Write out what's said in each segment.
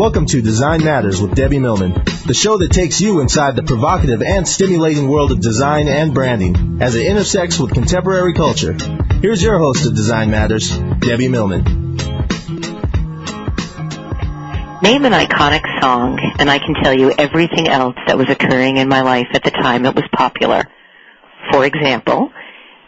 Welcome to Design Matters with Debbie Millman, the show that takes you inside the provocative and stimulating world of design and branding as it intersects with contemporary culture. Here's your host of Design Matters, Debbie Millman. Name an iconic song, and I can tell you everything else that was occurring in my life at the time it was popular. For example,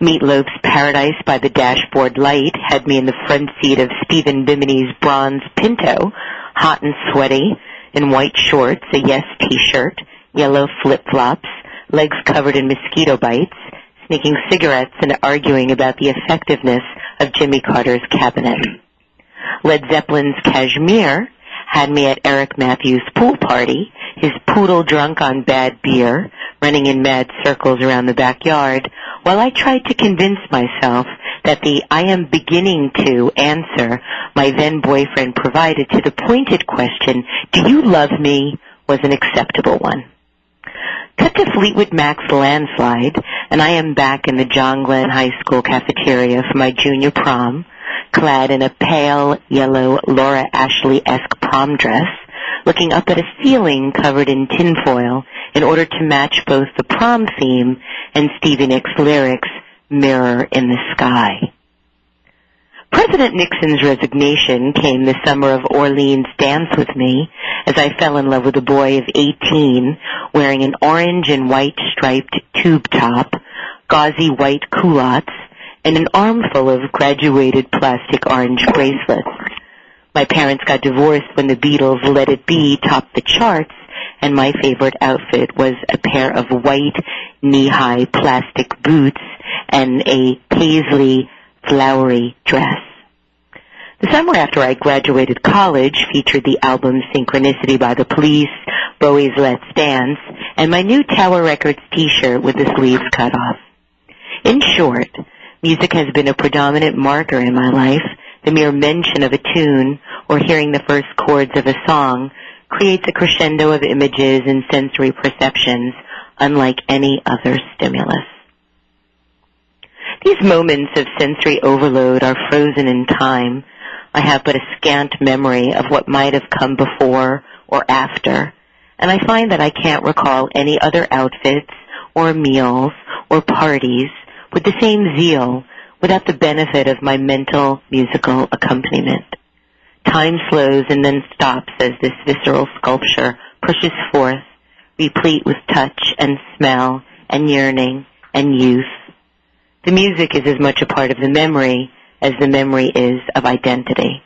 Meatloaf's Paradise by the Dashboard Light had me in the front seat of Stephen Bimini's bronze Pinto, hot and sweaty, in white shorts, a Yes t-shirt, yellow flip-flops, legs covered in mosquito bites, sneaking cigarettes and arguing about the effectiveness of Jimmy Carter's cabinet. Led Zeppelin's Kashmir had me at Eric Matthews' pool party, his poodle drunk on bad beer, running in mad circles around the backyard, while I tried to convince myself that the I am beginning to answer my then boyfriend provided to the pointed question, do you love me, was an acceptable one. Cut to Fleetwood Mac's Landslide, and I am back in the John Glenn High School cafeteria for my junior prom, clad in a pale yellow Laura Ashley-esque prom dress, looking up at a ceiling covered in tinfoil in order to match both the prom theme and Stevie Nicks' lyrics, Mirror in the Sky. President Nixon's resignation came the summer of Orleans Dance with Me as I fell in love with a boy of 18 wearing an orange and white striped tube top, gauzy white culottes, and an armful of graduated plastic orange bracelets. My parents got divorced when the Beatles' Let It Be topped the charts, and my favorite outfit was a pair of white knee-high plastic boots and a paisley flowery dress. The summer after I graduated college featured the album Synchronicity by the Police, Bowie's Let's Dance, and my new Tower Records t-shirt with the sleeves cut off. In short, music has been a predominant marker in my life. The mere mention of a tune or hearing the first chords of a song creates a crescendo of images and sensory perceptions unlike any other stimulus. These moments of sensory overload are frozen in time. I have but a scant memory of what might have come before or after, and I find that I can't recall any other outfits or meals or parties with the same zeal without the benefit of my mental musical accompaniment. Time slows and then stops as this visceral sculpture pushes forth, replete with touch and smell and yearning and youth the music is as much a part of the memory as the memory is of identity.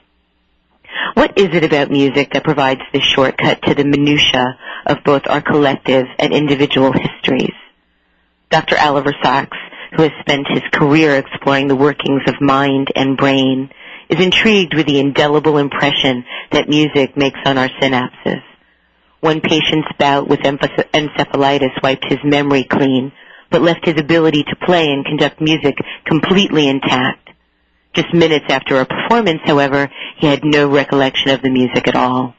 What is it about music that provides this shortcut to the minutia of both our collective and individual histories? Dr. Oliver Sacks, who has spent his career exploring the workings of mind and brain, is intrigued with the indelible impression that music makes on our synapses. One patient's bout with encephalitis wiped his memory clean but left his ability to play and conduct music completely intact. Just minutes after a performance, however, he had no recollection of the music at all.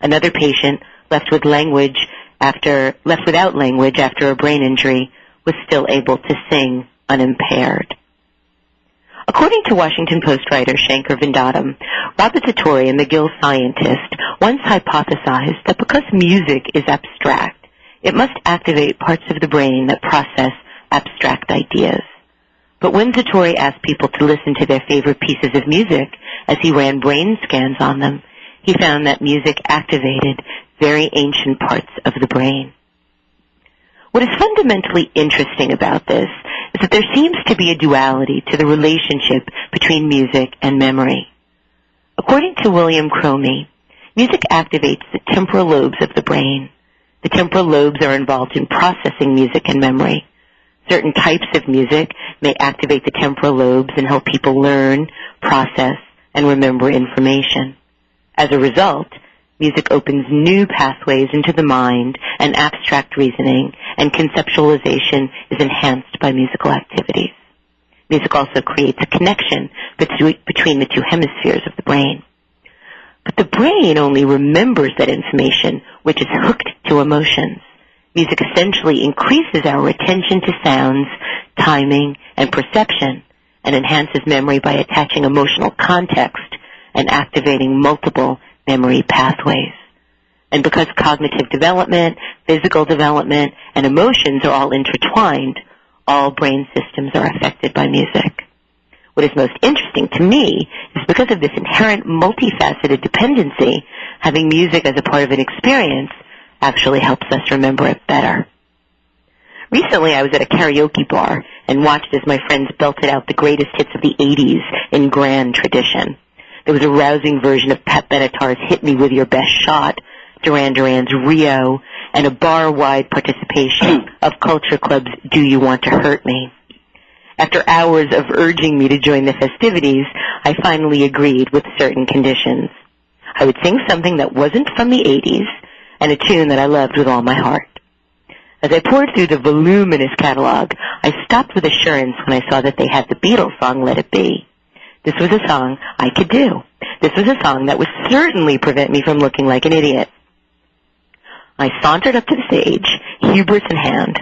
Another patient, left with language after, left without language after a brain injury, was still able to sing unimpaired. According to Washington Post writer Shankar Vedantam, Robert Zatorre, a McGill scientist, once hypothesized that because music is abstract, it must activate parts of the brain that process abstract ideas. But when Zatorre asked people to listen to their favorite pieces of music as he ran brain scans on them, he found that music activated very ancient parts of the brain. What is fundamentally interesting about this is that there seems to be a duality to the relationship between music and memory. According to William Cromie, music activates the temporal lobes of the brain, the temporal lobes are involved in processing music and memory. Certain types of music may activate the temporal lobes and help people learn, process, and remember information. As a result, Music opens new pathways into the mind and abstract reasoning, and conceptualization is enhanced by musical activities. Music also creates a connection between the two hemispheres of the brain. But the brain only remembers that information which is hooked to emotions. Music essentially increases our attention to sounds, timing, and perception, and enhances memory by attaching emotional context and activating multiple memory pathways. And because cognitive development, physical development, and emotions are all intertwined, all brain systems are affected by music. What is most interesting to me is because of this inherent multifaceted dependency, having music as a part of an experience actually helps us remember it better. Recently I was at a karaoke bar and watched as my friends belted out the greatest hits of the 80s in grand tradition. There was a rousing version of Pat Benatar's Hit Me With Your Best Shot, Duran Duran's Rio, and a bar-wide participation of Culture Club's Do You Want to Hurt Me. After hours of urging me to join the festivities, I finally agreed with certain conditions. I would sing something that wasn't from the 80s and a tune that I loved with all my heart. As I poured through the voluminous catalog, I stopped with assurance when I saw that they had the Beatles song Let It Be. This was a song I could do. This was a song that would certainly prevent me from looking like an idiot. I sauntered up to the stage, hubris in hand.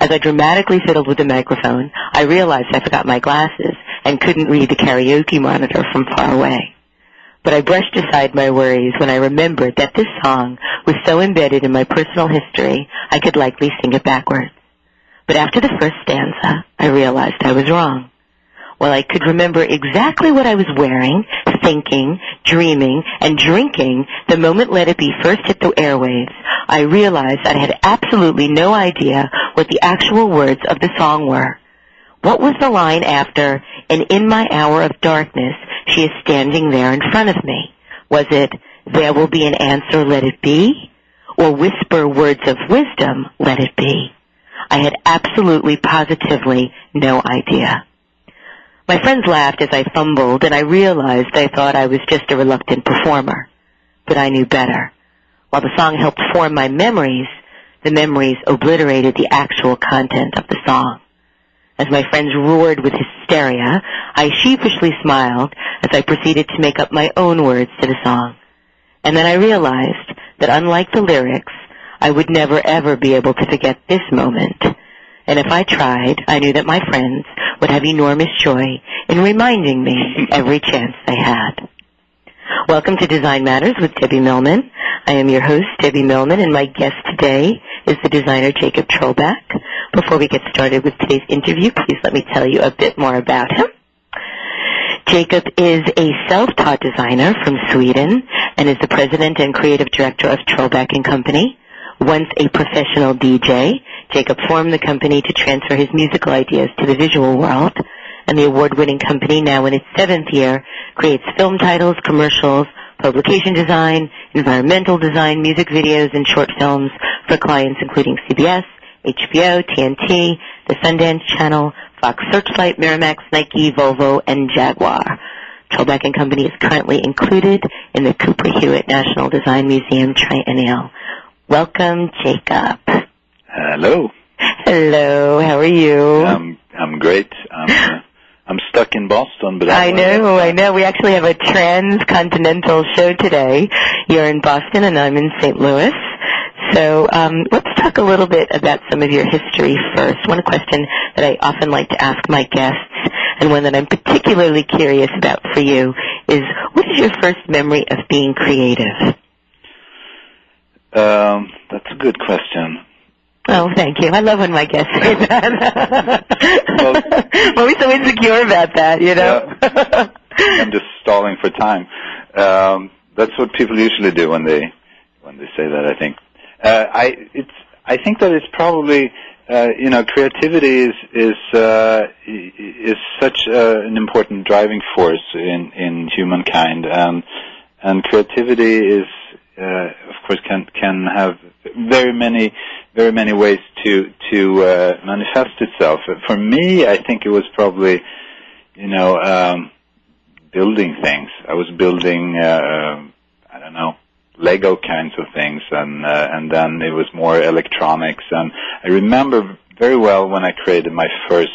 As I dramatically fiddled with the microphone, I realized I forgot my glasses and couldn't read the karaoke monitor from far away. But I brushed aside my worries when I remembered that this song was so embedded in my personal history I could likely sing it backwards. But after the first stanza, I realized I was wrong. While I could remember exactly what I was wearing, thinking, dreaming, and drinking the moment Let It Be first hit the airwaves, I realized I had absolutely no idea what the actual words of the song were. What was the line after, and in my hour of darkness, she is standing there in front of me? Was it, there will be an answer, let it be? Or whisper words of wisdom, let it be? I had absolutely positively no idea. My friends laughed as I fumbled, and I realized they thought I was just a reluctant performer. But I knew better. While the song helped form my memories, the memories obliterated the actual content of the song. As my friends roared with hysteria, I sheepishly smiled as I proceeded to make up my own words to the song. And then I realized that unlike the lyrics, I would never ever be able to forget this moment and if I tried, I knew that my friends would have enormous joy in reminding me every chance they had. Welcome to Design Matters with Debbie Millman. I am your host, Debbie Millman, and my guest today is the designer Jakob Trollback. Before we get started with today's interview, please let me tell you a bit more about him. Jakob is a self-taught designer from Sweden and is the president and creative director of Trollback and Company. Once a professional DJ, Jakob formed the company to transfer his musical ideas to the visual world, and the award-winning company, now in its seventh year, creates film titles, commercials, publication design, environmental design, music videos, and short films for clients including CBS, HBO, TNT, the Sundance Channel, Fox Searchlight, Miramax, Nike, Volvo, and Jaguar. Trollback and Company is currently included in the Cooper Hewitt National Design Museum Triennial. Welcome, Jakob. Hello. Hello. How are you? I'm I'm great. I'm uh, I'm stuck in Boston, but I know, I know. We actually have a transcontinental show today. You're in Boston, and I'm in St. Louis. So um, let's talk a little bit about some of your history first. One question that I often like to ask my guests, and one that I'm particularly curious about for you, is what is your first memory of being creative? Um, that's a good question. Oh, thank you. I love when my guests say that. well, I'm always so insecure about that, you know. Yeah. I'm just stalling for time. Um, that's what people usually do when they when they say that. I think. Uh, I it's I think that it's probably uh, you know creativity is is uh, is such uh, an important driving force in in humankind, and and creativity is uh, course can can have very many very many ways to to uh, manifest itself. For me, I think it was probably, you know, um, building things. I was building, uh, I don't know, Lego kinds of things, and uh, and then it was more electronics. And I remember very well when I created my first.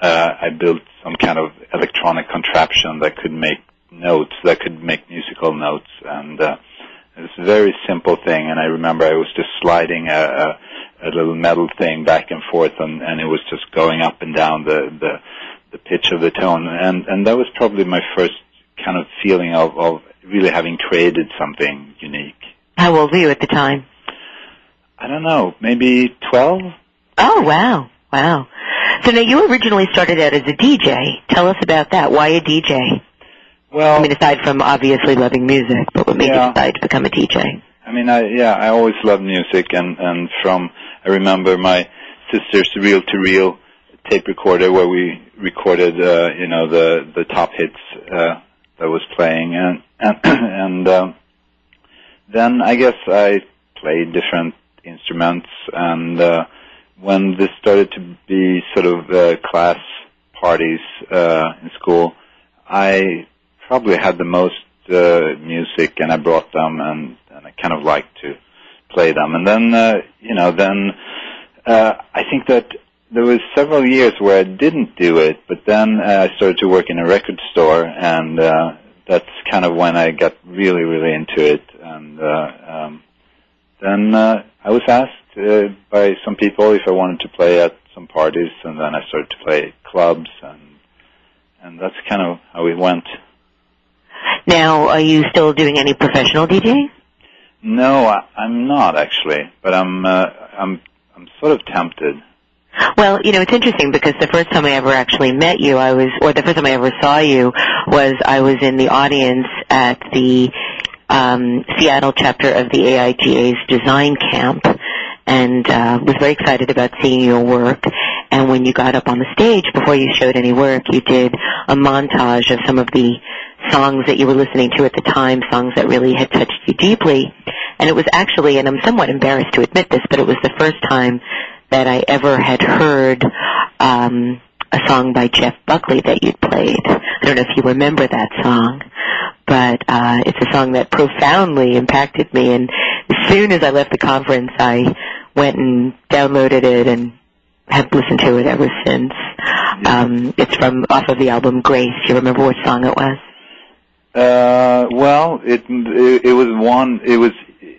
Uh, I built some kind of electronic contraption that could make notes, that could make musical notes, and uh, a very simple thing. And I remember I was just sliding a, a, a little metal thing back and forth, and, and it was just going up and down the the the pitch of the tone, and and that was probably my first kind of feeling of of really having created something unique. How old were you at the time? I don't know, maybe 12? Oh, wow. Wow. So now you originally started out as a DJ. Tell us about that. Why a DJ? Well, I mean, aside from obviously loving music, but what made Yeah. you decide to become a DJ? I mean, I yeah, I always loved music, and and from I remember my sister's reel to reel tape recorder where we recorded, uh, you know, the the top hits uh, that was playing, and and and um, then I guess I played different instruments, and uh, when this started to be sort of uh, class parties uh, in school, I probably had the most uh, music, and I brought them, and, and I kind of liked to play them. And then, uh, you know, then uh, I think that there was several years where I didn't do it, but then uh, I started to work in a record store, and uh, that's kind of when I got really, really into it. And uh, um, then uh, I was asked uh, by some people if I wanted to play at some parties, and then I started to play at clubs, and and that's kind of how it went. Now, are you still doing any professional DJing? No, I, I'm not actually, but I'm uh, I'm I'm sort of tempted. Well, you know, it's interesting because the first time I ever actually met you, I was, or the first time I ever saw you was I was in the audience at the um, Seattle chapter of the AIGA's design camp and uh, was very excited about seeing your work. And when you got up on the stage, before you showed any work, you did a montage of some of the songs that you were listening to at the time, songs that really had touched you deeply. And it was actually, and I'm somewhat embarrassed to admit this, but it was the first time that I ever had heard um, a song by Jeff Buckley that you'd played. I don't know if you remember that song, but uh, it's a song that profoundly impacted me. And as soon as I left the conference, I went and downloaded it and have listened to it ever since. Um, it's from off of the album Grace. You remember what song it was? Uh, well, it, it it was one. It was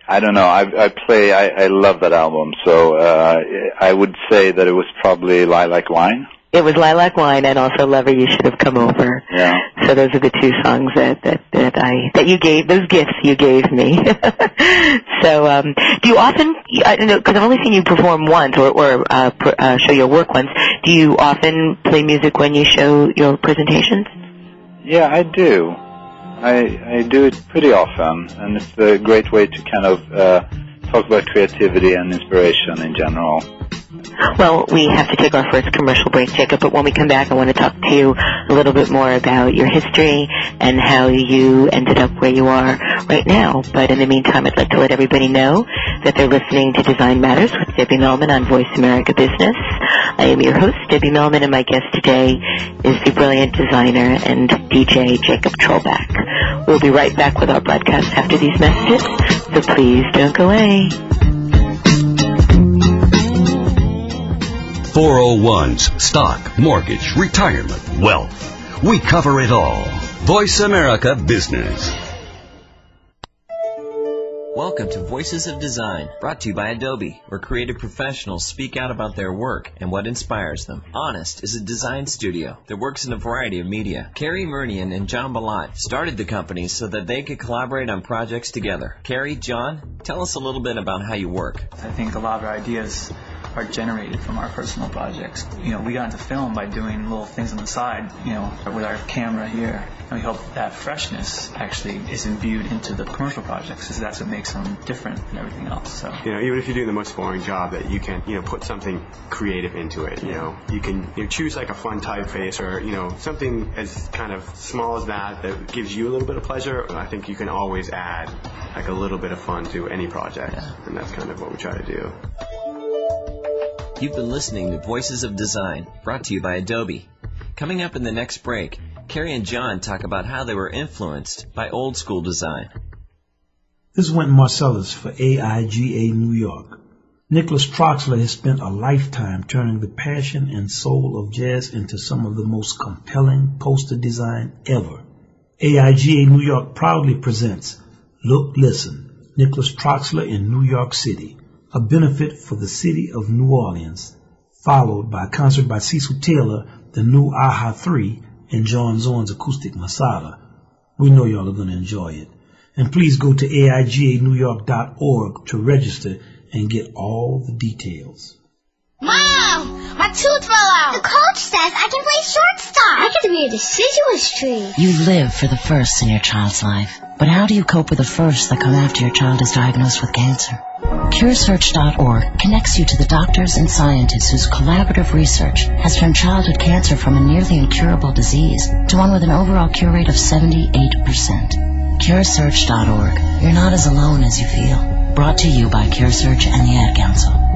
I don't know. I I play. I I love that album. So uh, I would say that it was probably Lilac Wine. It was Lilac Wine and also Lover You Should Have Come Over. Yeah. So those are the two songs that that that I that you gave those gifts you gave me. so um, do you often? I don't know because I've only seen you perform once or or uh, pr- uh, show your work once. Do you often play music when you show your presentations? Yeah, I do. I I do it pretty often, and it's a great way to kind of uh, talk about creativity and inspiration in general. Well, we have to take our first commercial break, Jakob, but when we come back, I want to talk to you a little bit more about your history and how you ended up where you are right now. But in the meantime, I'd like to let everybody know that they're listening to Design Matters with Debbie Millman on Voice America Business. I am your host, Debbie Millman, and my guest today is the brilliant designer and DJ Jakob Trollback. We'll be right back with our broadcast after these messages, so please don't go away. 401s, stock, mortgage, retirement, wealth. We cover it all. Voice America Business. Welcome to Voices of Design, brought to you by Adobe, where creative professionals speak out about their work and what inspires them. Honest is a design studio that works in a variety of media. Cary Murnion and John Milott started the company so that they could collaborate on projects together. Carrie, John, tell us a little bit about how you work. I think a lot of ideas are generated from our personal projects. You know, we got into film by doing little things on the side, you know, with our camera here. And we hope that freshness actually is imbued into the commercial projects because that's what makes them different than everything else. So you know, even if you're doing the most boring job, that you can, you know, put something creative into it. You know, you can you know, choose like a fun typeface or you know something as kind of small as that that gives you a little bit of pleasure. I think you can always add like a little bit of fun to any project, and that's kind of what we try to do. You've been listening to Voices of Design, brought to you by Adobe. Coming up in the next break, Carrie and John talk about how they were influenced by old school design. This is Wynton Marsalis for AIGA New York. Nicholas Troxler has spent a lifetime turning the passion and soul of jazz into some of the most compelling poster design ever. AIGA New York proudly presents Look Listen, Nicholas Troxler in New York City, a benefit for the city of New Orleans, followed by a concert by Cecil Taylor, the new AHA 3, and John Zorn's acoustic Masada. We know y'all are going to enjoy it. And please go to AIGANewYork.org to register and get all the details. Mom! My tooth fell out! The coach says I can play shortstop! I get to be a deciduous tree! You live for the firsts in your child's life. But how do you cope with the firsts that come after your child is diagnosed with cancer? CureSearch.org connects you to the doctors and scientists whose collaborative research has turned childhood cancer from a nearly incurable disease to one with an overall cure rate of 78%. CureSearch.org. You're not as alone as you feel. Brought to you by CureSearch and the Ad Council.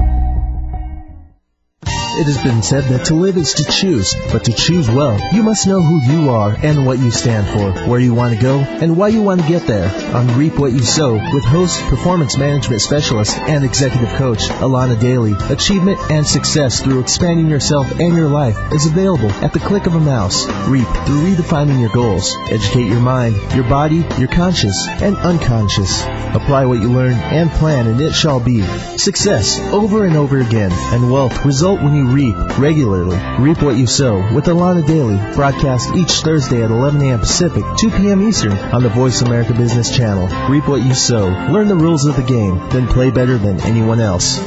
It has been said that to live is to choose, but to choose well, you must know who you are and what you stand for, where you want to go, and why you want to get there. On Reap What You Sow, with host, performance management specialist, and executive coach Alana Daly, achievement and success through expanding yourself and your life is available at the click of a mouse. Reap through redefining your goals. Educate your mind, your body, your conscious, and unconscious. Apply what you learn and plan, and it shall be success over and over again, and wealth result when you reap regularly. Reap what you sow with Alana Daily, broadcast each Thursday at 11 a.m. Pacific, 2 p.m. Eastern on the Voice America Business Channel. Reap what you sow. Learn the rules of the game, then play better than anyone else.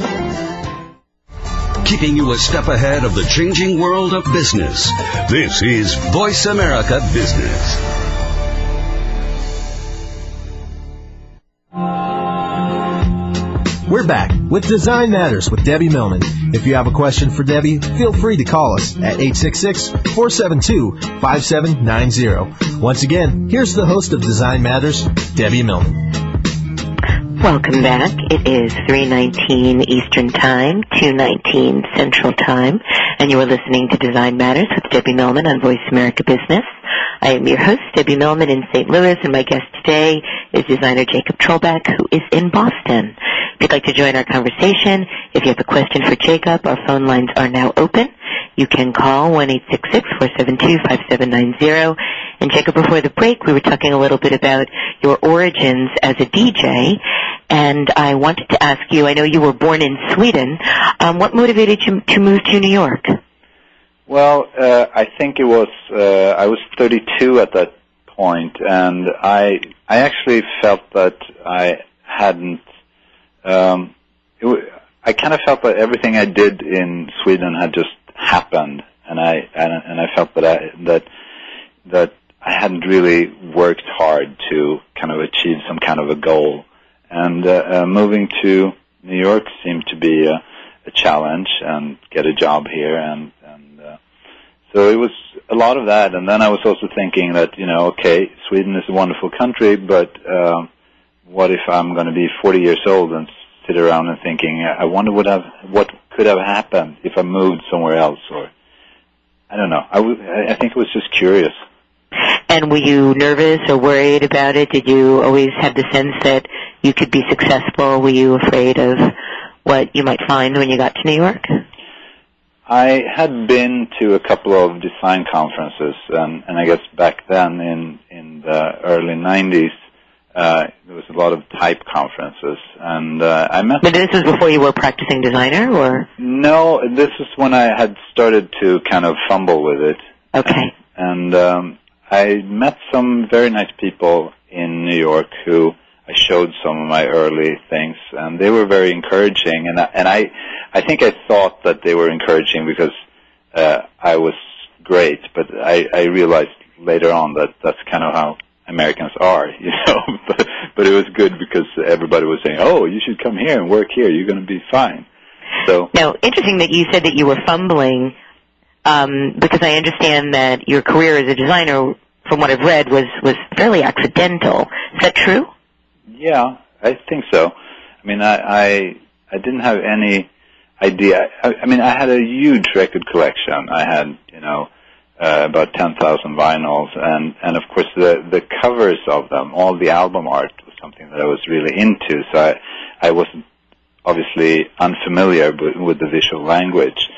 Keeping you a step ahead of the changing world of business. This is Voice America Business. We're back with Design Matters with Debbie Millman. If you have a question for Debbie, feel free to call us at 866-472-5790. Once again, here's the host of Design Matters, Debbie Millman. Welcome back. It is 319 Eastern Time, 219 Central Time, and you are listening to Design Matters with Debbie Millman on Voice America Business. I am your host, Debbie Millman in St. Louis, and my guest today is designer Jakob Trollback, who is in Boston. If you'd like to join our conversation, if you have a question for Jakob, our phone lines are now open. You can call 1-866-472-5790. And Jakob, before the break, we were talking a little bit about your origins as a DJ, and I wanted to ask you, I know you were born in Sweden, um, what motivated you to move to New York? Well, uh, I think it was uh, I was 32 at that point, and I I actually felt that I hadn't. Um, w- I kind of felt that everything I did in Sweden had just happened, and I and, and I felt that I that that I hadn't really worked hard to kind of achieve some kind of a goal, and uh, uh, moving to New York seemed to be a, a challenge, and get a job here, and so it was a lot of that. And then I was also thinking that you know, okay, Sweden is a wonderful country, but uh, what if I'm going to be 40 years old and sit around and thinking, I wonder what have what could have happened if I moved somewhere else, or I don't know. I, w- I think it was just curious. And were you nervous or worried about it? Did you always have the sense that you could be successful? Were you afraid of what you might find when you got to New York? I had been to a couple of design conferences, and, and I guess back then in in the early '90s, uh, there was a lot of type conferences, and uh, I met. But this was before you were practicing designer, or No, this is when I had started to kind of fumble with it. okay? and um, I met some very nice people in New York who I showed some of my early things, and they were very encouraging. And I, and I, I think I thought that they were encouraging because uh, I was great, but I, I realized later on that that's kind of how Americans are, you know. but but it was good because everybody was saying, "Oh, you should come here and work here. You're going to be fine." So Now, interesting that you said that you were fumbling, um, because I understand that your career as a designer, from what I've read, was was fairly accidental. Is that true? Yeah, I think so. I mean, I I, I didn't have any idea. I, I mean, I had a huge record collection. I had, you know, uh, about ten thousand vinyls, and and of course the the covers of them, all the album art was something that I was really into. So I, I wasn't obviously unfamiliar with, with the visual language.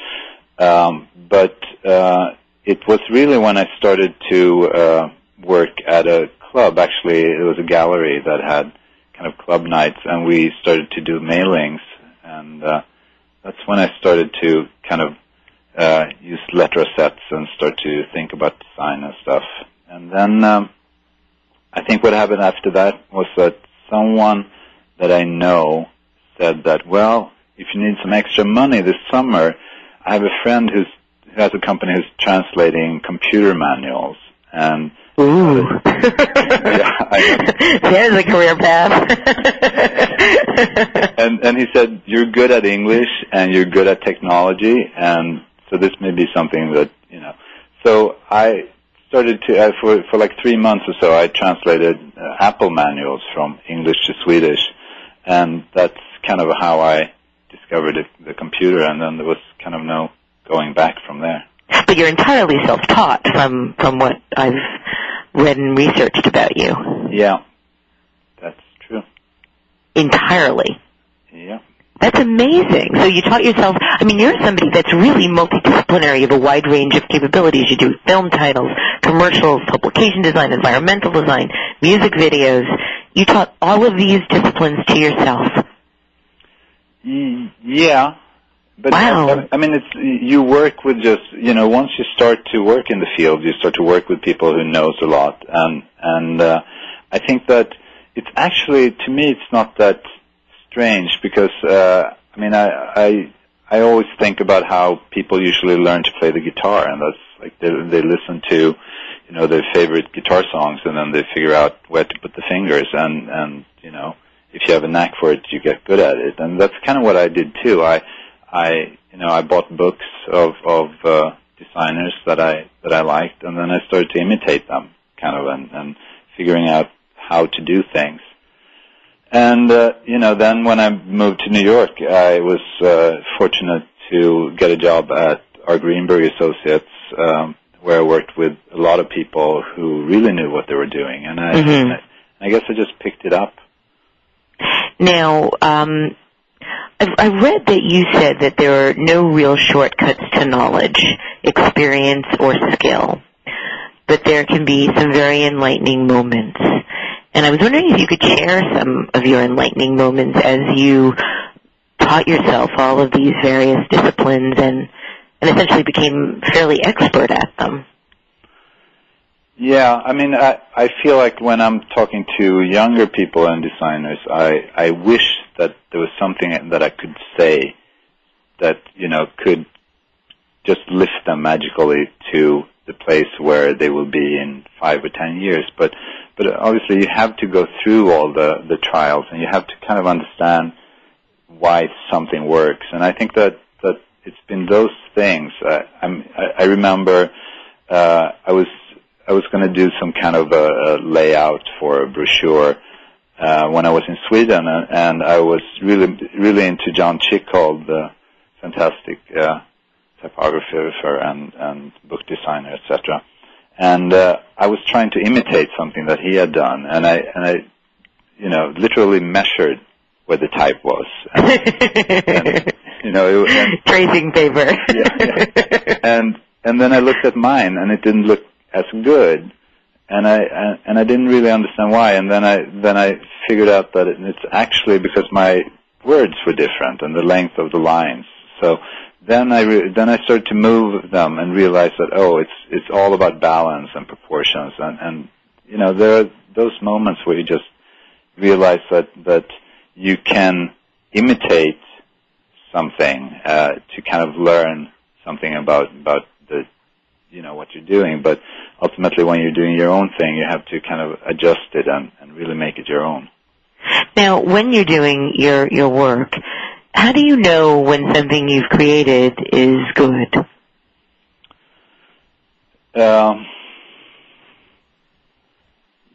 Um, but uh, it was really when I started to uh, work at a club. Actually, it was a gallery that had kind of club nights, and we started to do mailings, and uh, that's when I started to kind of uh, use letter sets and start to think about design and stuff. And then um, I think what happened after that was that someone that I know said that, well, if you need some extra money this summer, I have a friend who's who has a company who's translating computer manuals and Ooh. yeah, There's a career path. and and he said you're good at English and you're good at technology and so this may be something that you know so I started to uh, for for like 3 months or so I translated uh, Apple manuals from English to Swedish and that's kind of how I discovered the, the computer and then there was kind of no going back from there but you're entirely self-taught from from what I've read and researched about you. yeah that's true Entirely. yeah That's amazing. So you taught yourself, I mean, you're somebody that's really multidisciplinary. You have a wide range of capabilities. You do film titles, commercials, publication design, environmental design, music videos. You taught all of these disciplines to yourself. Mm, yeah, but Wow. I, I mean, it's you work with just you know once you start to work in the field, you start to work with people who knows a lot, and and uh, I think that it's actually to me it's not that strange because uh, I mean I I I always think about how people usually learn to play the guitar, and that's like they they listen to you know their favorite guitar songs, and then they figure out where to put the fingers, and and you know if you have a knack for it, you get good at it, and that's kind of what I did too. I I you know I bought books of of uh, designers that I that I liked, and then I started to imitate them, kind of, and, and figuring out how to do things. And uh, you know, then when I moved to New York, I was uh, fortunate to get a job at R. Greenberg Associates, um, where I worked with a lot of people who really knew what they were doing, and I, Mhm. I, I guess I just picked it up. Now, um, I've read that you said that there are no real shortcuts to knowledge, experience, or skill, but there can be some very enlightening moments. And I was wondering if you could share some of your enlightening moments as you taught yourself all of these various disciplines and, and essentially became fairly expert at them. Yeah, I mean, I I feel like when I'm talking to younger people and designers, I I wish that there was something that I could say that you know could just lift them magically to the place where they will be in five or ten years. But but obviously you have to go through all the the trials and you have to kind of understand why something works. And I think that that it's been those things. Uh, I'm, I, I remember uh, I was I was going to do some kind of a, a layout for a brochure uh, when I was in Sweden, and, and I was really really into John Tschichold, the fantastic uh, typographer and, and book designer, etc. And uh, I was trying to imitate something that he had done, and I and I, you know, literally measured where the type was. And, you know, it, and, Tracing paper. yeah, yeah. and and then I looked at mine, and it didn't look as good, and I and, I didn't really understand why. And then I then I figured out that it, it's actually because my words were different and the length of the lines. So then I re- then I started to move them and realized that oh, it's it's all about balance and proportions, and and you know there are those moments where you just realize that that you can imitate something uh, to kind of learn something about about you know what you're doing but ultimately when you're doing your own thing you have to kind of adjust it and, and really make it your own Now, when you're doing your your work, how do you know when something you've created is good? um,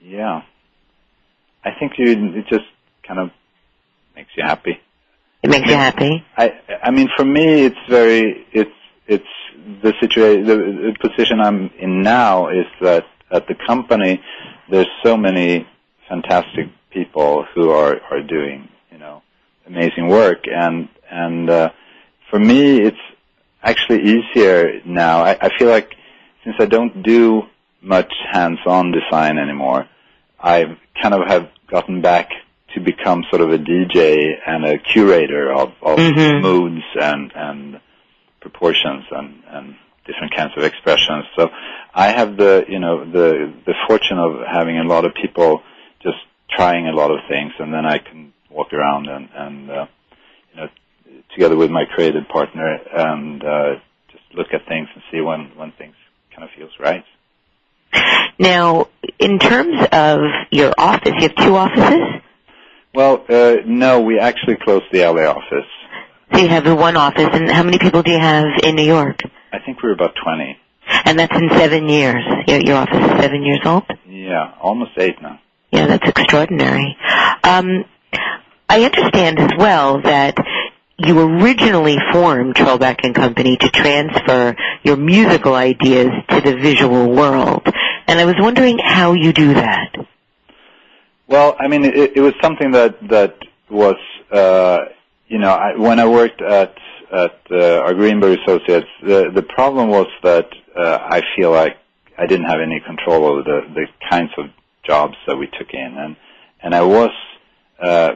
yeah I think you it just kind of makes you happy It makes you happy. I I mean for me it's very it's it's the situation the, the position I'm in now is that at the company there's so many fantastic people who are are doing you know amazing work, and and uh, for me it's actually easier now. I, I feel like since I don't do much hands-on design anymore, I kind of have gotten back to become sort of a DJ and a curator of, of Mhm. moods and and proportions and and different kinds of expressions. So I have the you know the the fortune of having a lot of people just trying a lot of things, and then I can walk around and and uh, you know together with my creative partner and uh, just look at things and see when when things kind of feels right. Now, in terms of your office, you have two offices. Well, uh, no, we actually closed the LA office. So you have the one office, and how many people do you have in New York? I think we were about 20. And that's in seven years. Your, your office is seven years old. Yeah, almost eight now. Yeah, that's extraordinary. Um, I understand as well that you originally formed Trollback and Company to transfer your musical ideas to the visual world, and I was wondering how you do that. Well, I mean, it, it was something that that was, uh, you know, I, when I worked at at uh, R. Greenberg Associates, the the problem was that uh, I feel like I didn't have any control over the the kinds of jobs that we took in, and and I was uh,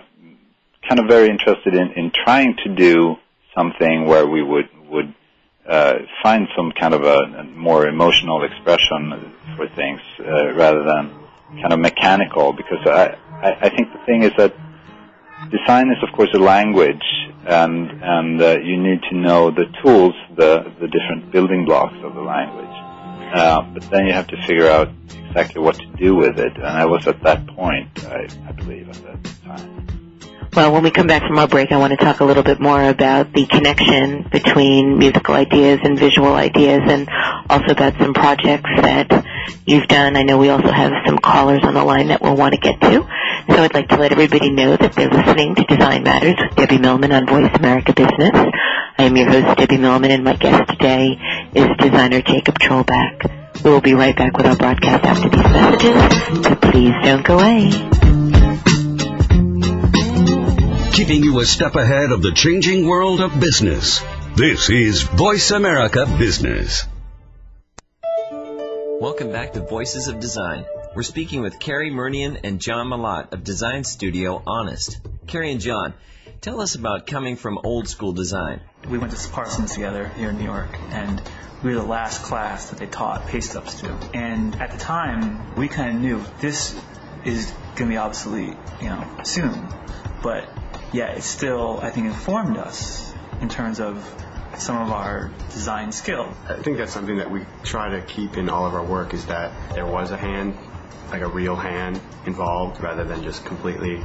kind of very interested in in trying to do something where we would would uh, find some kind of a, a more emotional expression for things uh, rather than kind of mechanical because I, I, I think the thing is that design is of course a language and and uh, you need to know the tools the the different building blocks of the language. Uh, but then you have to figure out exactly what to do with it. And I was at that point I, I believe at that time. Well, when we come back from our break, I want to talk a little bit more about the connection between musical ideas and visual ideas and also about some projects that you've done. I know we also have some callers on the line that we'll want to get to. So I'd like to let everybody know that they're listening to Design Matters with Debbie Millman on Voice America Business. I am your host, Debbie Millman, and my guest today is designer Jakob Trollback. We will be right back with our broadcast after these messages, so please don't go away. Keeping you a step ahead of the changing world of business. This is Voice America Business. Welcome back to Voices of Design. We're speaking with Cary Murnion and John Milott of design studio Honest. Carrie and John, tell us about coming from old school design. We went to Parsons together here in New York, and we were the last class that they taught paste ups to. And at the time, we kind of knew this is going to be obsolete, you know, soon. But yeah, it still, I think, informed us in terms of some of our design skill. I think that's something that we try to keep in all of our work is that there was a hand, like a real hand involved rather than just completely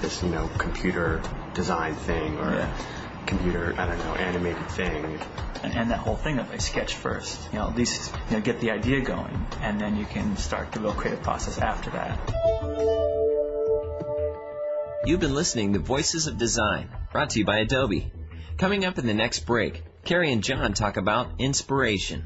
this, you know, computer design thing or computer, I don't know, animated thing. And, and that whole thing of I sketch first, you know, at least you know get the idea going, and then you can start the real creative process after that. You've been listening to Voices of Design, brought to you by Adobe. Coming up in the next break, Carrie and John talk about inspiration.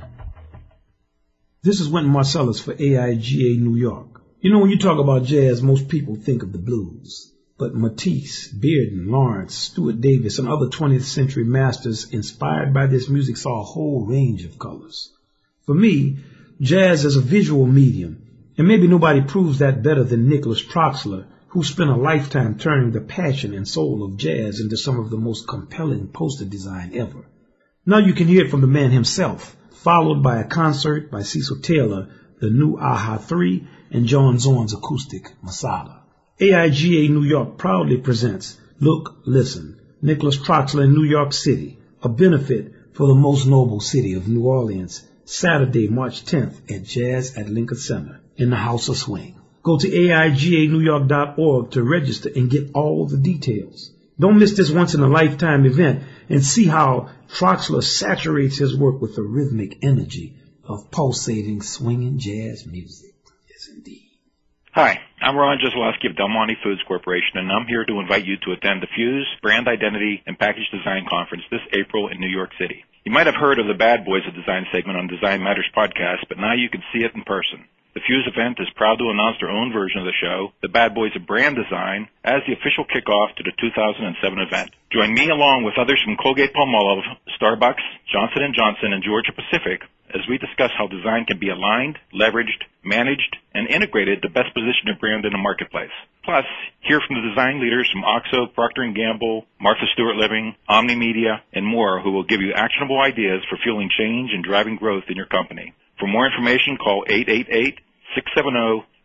This is Wynton Marsalis for AIGA New York. You know, when you talk about jazz, most people think of the blues. But Matisse, Bearden, Lawrence, Stuart Davis, and other 20th century masters inspired by this music saw a whole range of colors. For me, jazz is a visual medium, and maybe nobody proves that better than Nicholas Troxler, who spent a lifetime turning the passion and soul of jazz into some of the most compelling poster design ever. Now you can hear it from the man himself, followed by a concert by Cecil Taylor, the new AHA 3, and John Zorn's acoustic Masada. AIGA New York proudly presents Look, Listen, Nicholas Troxler in New York City, a benefit for the most noble city of New Orleans, Saturday, March 10th at Jazz at Lincoln Center in the House of Swing. Go to AIGANewYork.org to register and get all the details. Don't miss this once in a lifetime event and see how Troxler saturates his work with the rhythmic energy of pulsating, swinging jazz music. Yes, indeed. Hi, I'm Ron Jaslowski of Del Monte Foods Corporation, and I'm here to invite you to attend the Fuse Brand Identity and Package Design Conference this April in New York City. You might have heard of the Bad Boys of Design segment on Design Matters podcast, but now you can see it in person. The Fuse event is proud to announce their own version of the show, the Bad Boys of Brand Design, as the official kickoff to the 2007 event. Join me along with others from Colgate-Palmolive, Starbucks, Johnson & Johnson, and Georgia Pacific as we discuss how design can be aligned, leveraged, managed, and integrated to best position your brand in the marketplace. Plus, hear from the design leaders from OXO, Procter & Gamble, Martha Stewart Living, Omni Media, and more who will give you actionable ideas for fueling change and driving growth in your company. For more information, call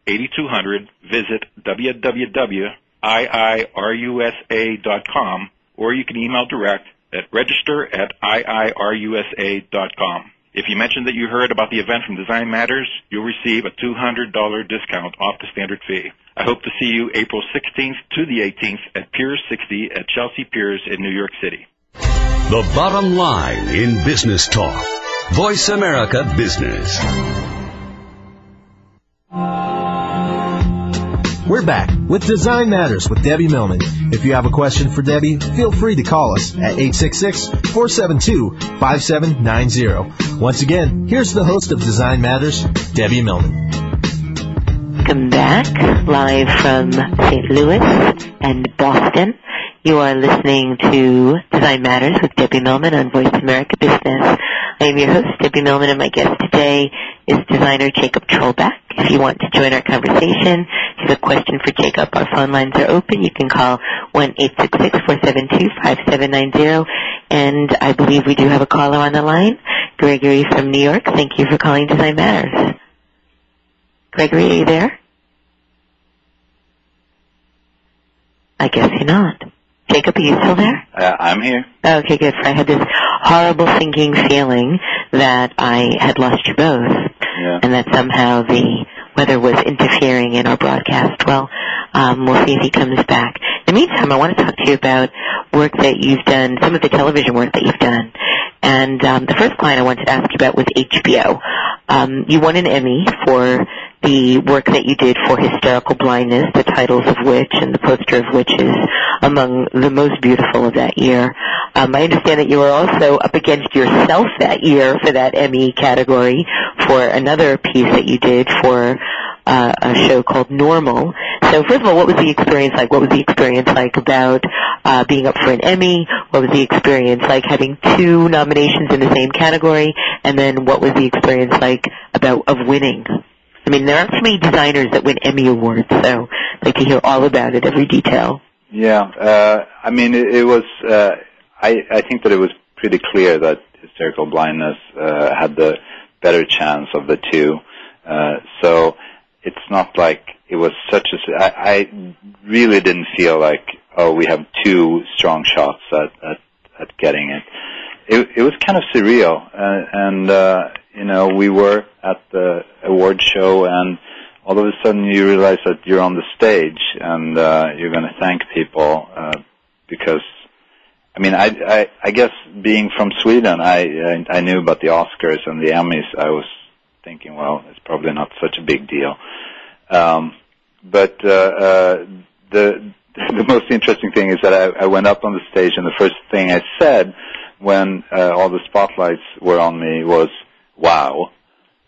888-670-8200, visit www.iirusa.com, or you can email direct at register at iirusa.com. If you mention that you heard about the event from Design Matters, you'll receive a $200 discount off the standard fee. I hope to see you April 16th to the 18th at Piers 60 at Chelsea Piers in New York City. The bottom line in business talk. Voice America Business. We're back with Design Matters with Debbie Millman. If you have a question for Debbie, feel free to call us at 866-472-5790. Once again, here's the host of Design Matters, Debbie Millman. Welcome back, live from St. Louis and Boston. You are listening to Design Matters with Debbie Millman on Voice America Business. I am your host, Debbie Millman, and my guest today is designer Jakob Trollback. If you want to join our conversation, if you have a question for Jakob, our phone lines are open. You can call 1-866-472-5790. And I believe we do have a caller on the line, Gregory from New York. Thank you for calling Design Matters. Gregory, are you there? I guess you're not. Jakob, are you still there? Uh, I'm here. Okay, good. I had this horrible sinking feeling that I had lost you both, Yeah. and that somehow the weather was interfering in our broadcast. Well, um, we'll see if he comes back. In the meantime, I want to talk to you about work that you've done, some of the television work that you've done. And um, the first client I wanted to ask you about was HBO. Um, you won an Emmy for the work that you did for Hysterical Blindness, the titles of which and the poster of which is among the most beautiful of that year. Um, I understand that you were also up against yourself that year for that Emmy category for another piece that you did for uh, a show called Normal. So first of all, what was the experience like? What was the experience like about uh, being up for an Emmy? What was the experience like having two nominations in the same category? And then what was the experience like about of winning? I mean, there aren't so many designers that win Emmy awards, so I'd like to hear all about it, every detail. Yeah, uh, I mean, it, it was. Uh, I I think that it was pretty clear that hysterical blindness uh, had the better chance of the two. Uh, so it's not like it was such a. I, I really didn't feel like oh we have two strong shots at at, at getting it. It it was kind of surreal, uh, and uh, you know we were at the award show and all of a sudden you realize that you're on the stage and uh, you're going to thank people uh, because I mean I, I I guess being from Sweden I, I I knew about the Oscars and the Emmys. I was thinking well it's probably not such a big deal. Um, but uh, uh, the the most interesting thing is that I, I went up on the stage and the first thing I said when uh, all the spotlights were on me was wow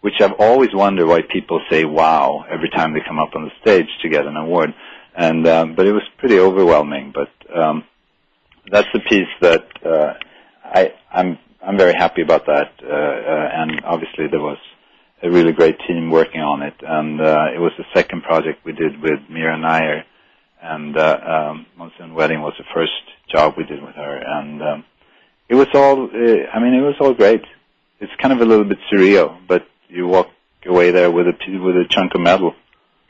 which I've always wondered why people say "wow" every time they come up on the stage to get an award. And um, but it was pretty overwhelming. But um, that's the piece that uh, I I'm I'm very happy about that. Uh, uh, and obviously there was a really great team working on it. And uh, it was the second project we did with Mira Nair, and uh, um, Monsoon Wedding was the first job we did with her. And um, it was all uh, I mean it was all great. It's kind of a little bit surreal, but you walk away there with a with a chunk of metal.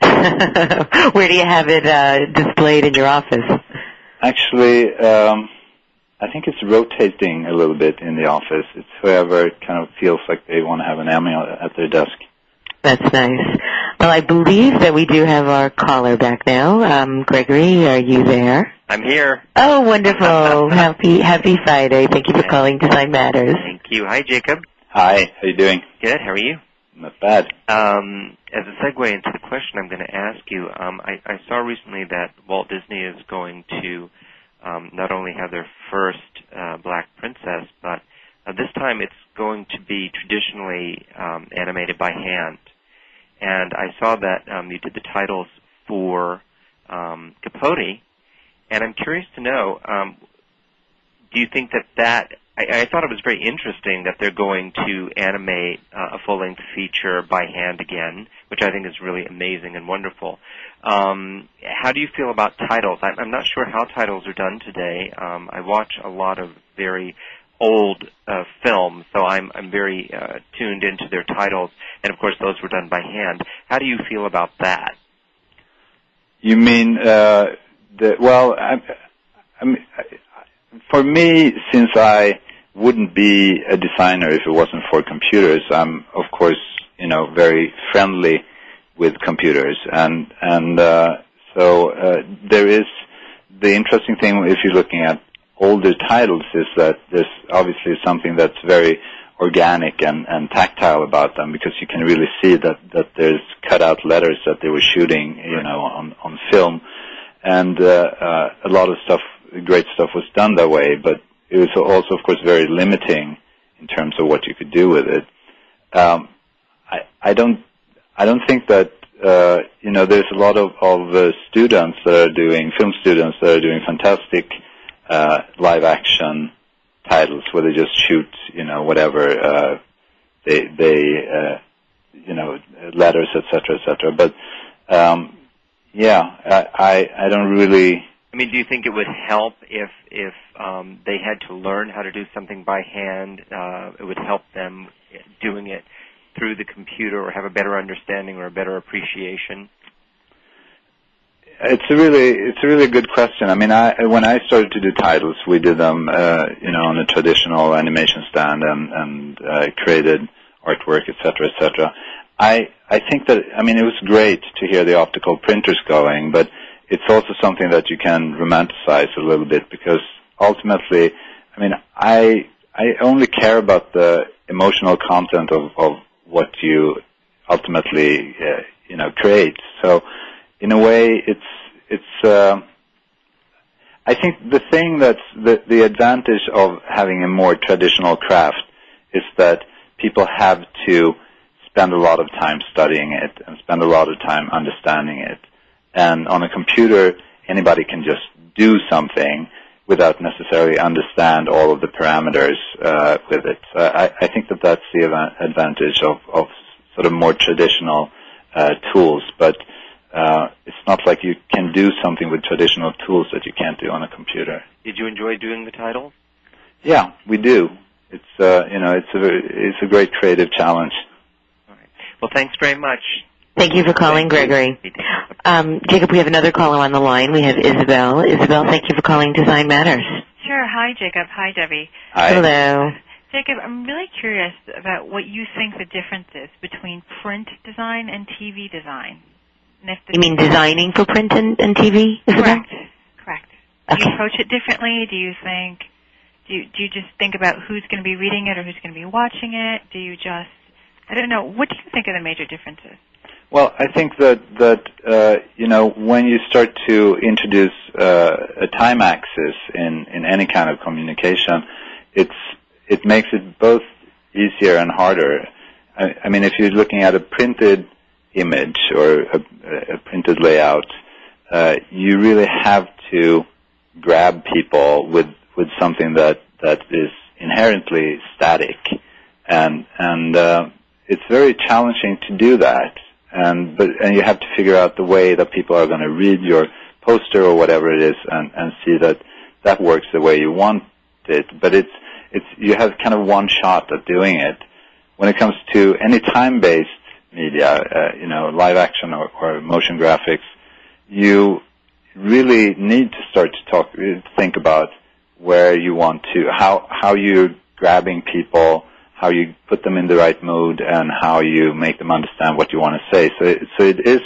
Where do you have it uh, displayed in your office? Actually, um, I think it's rotating a little bit in the office. It's whoever kind of feels like they want to have an Emmy at their desk. That's nice. Well, I believe that we do have our caller back now. Um, Gregory, are you there? I'm here. Oh, wonderful. happy Happy Friday. Thank you for calling Design Matters. Thank you. Hi, Jakob. Hi, how are you doing? Good. How are you? Not bad. Um, as a segue into the question I'm going to ask you, um, I, I saw recently that Walt Disney is going to um, not only have their first uh, black princess, but uh, this time it's going to be traditionally um, animated by hand. and I saw that um, you did the titles for um, Capote, and I'm curious to know, do you think that that I, I thought it was very interesting that they're going to animate uh, a full-length feature by hand again, which I think is really amazing and wonderful. Um, how do you feel about titles? I'm, I'm not sure how titles are done today. Um, I watch a lot of very old uh, films, so I'm I'm very uh, tuned into their titles, and of course those were done by hand. How do you feel about that? You mean uh, the well? I, I mean, for me, since I wouldn't be a designer if it wasn't for computers, I'm of course you know very friendly with computers, and and uh, so uh, there is the interesting thing if you're looking at older titles is that there's obviously something that's very organic and, and tactile about them because you can really see that, that there's cut out letters that they were shooting, you know, on, on film. And, uh, uh, a lot of stuff, great stuff was done that way, but it was also, of course, very limiting in terms of what you could do with it. Um, I, I don't, I don't think that, uh, you know, there's a lot of, of uh, students that are doing, film students that are doing fantastic, uh, live action titles where they just shoot, you know, whatever uh, they they uh, you know letters, etc., etc. But um, yeah, I, I I don't really. I mean, do you think it would help if if um, they had to learn how to do something by hand? Uh, it would help them doing it through the computer, or have a better understanding or a better appreciation. It's a really it's a really good question. I mean, I when I started to do titles, we did them, uh, you know, on a traditional animation stand and and uh, created artwork, etc., etc. I I think that I mean it was great to hear the optical printers going, but it's also something that you can romanticize a little bit because ultimately, I mean, I I only care about the emotional content of of what you ultimately uh, you know create. So in a way, it's it's. Uh, I think the thing that's the the advantage of having a more traditional craft is that people have to spend a lot of time studying it and spend a lot of time understanding it. And on a computer, anybody can just do something without necessarily understand all of the parameters uh, with it. Uh, I, I think that that's the advantage of, of sort of more traditional uh, tools. But uh, it's not like you can do something with traditional tools that you can't do on a computer. Did you enjoy doing the title? Yeah, we do. It's uh, you know it's a it's a great creative challenge. All right. Well, thanks very much. Thank you for calling, Gregory. Um, Jakob, we have another caller on the line. We have Isabel. Isabel, thank you for calling Design Matters. Sure. Hi, Jakob. Hi, Debbie. Hi. Hello. Jakob, I'm really curious about what you think the difference is between print design and TV design. You mean designing for print and, and TV? Correct. Correct. Do you approach it differently? Do you think? Do you, do you just think about who's going to be reading it or who's going to be watching it? Do you just? I don't know. What do you think are the major differences? Well, I think that that uh, you know when you start to introduce uh, a time axis in in any kind of communication, it's it makes it both easier and harder. I, I mean, if you're looking at a printed image or a, a printed layout, uh, you really have to grab people with with something that that is inherently static, and and uh, it's very challenging to do that. And but and you have to figure out the way that people are going to read your poster or whatever it is, and and see that that works the way you want it. But it's it's you have kind of one shot at doing it. When it comes to any time-based media, uh, you know, live action or, or motion graphics, you really need to start to talk, think about where you want to, how how you're grabbing people, how you put them in the right mood, and how you make them understand what you want to say. So, so it is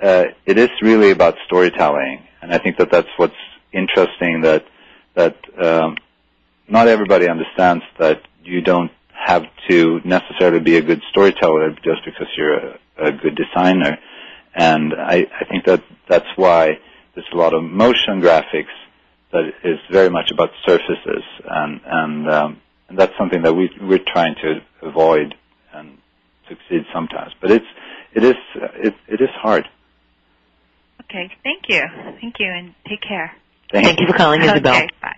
uh, it is really about storytelling, and I think that that's what's interesting that that um, not everybody understands that you don't have to necessarily be a good storyteller just because you're a, a good designer. And I, I think that that's why there's a lot of motion graphics that is very much about surfaces, and and, um, and that's something that we we're trying to avoid and succeed sometimes. But it's it is it, it is hard. Okay, thank you, thank you, and take care. Thank, Thank you for calling, Isabel. Okay, bye.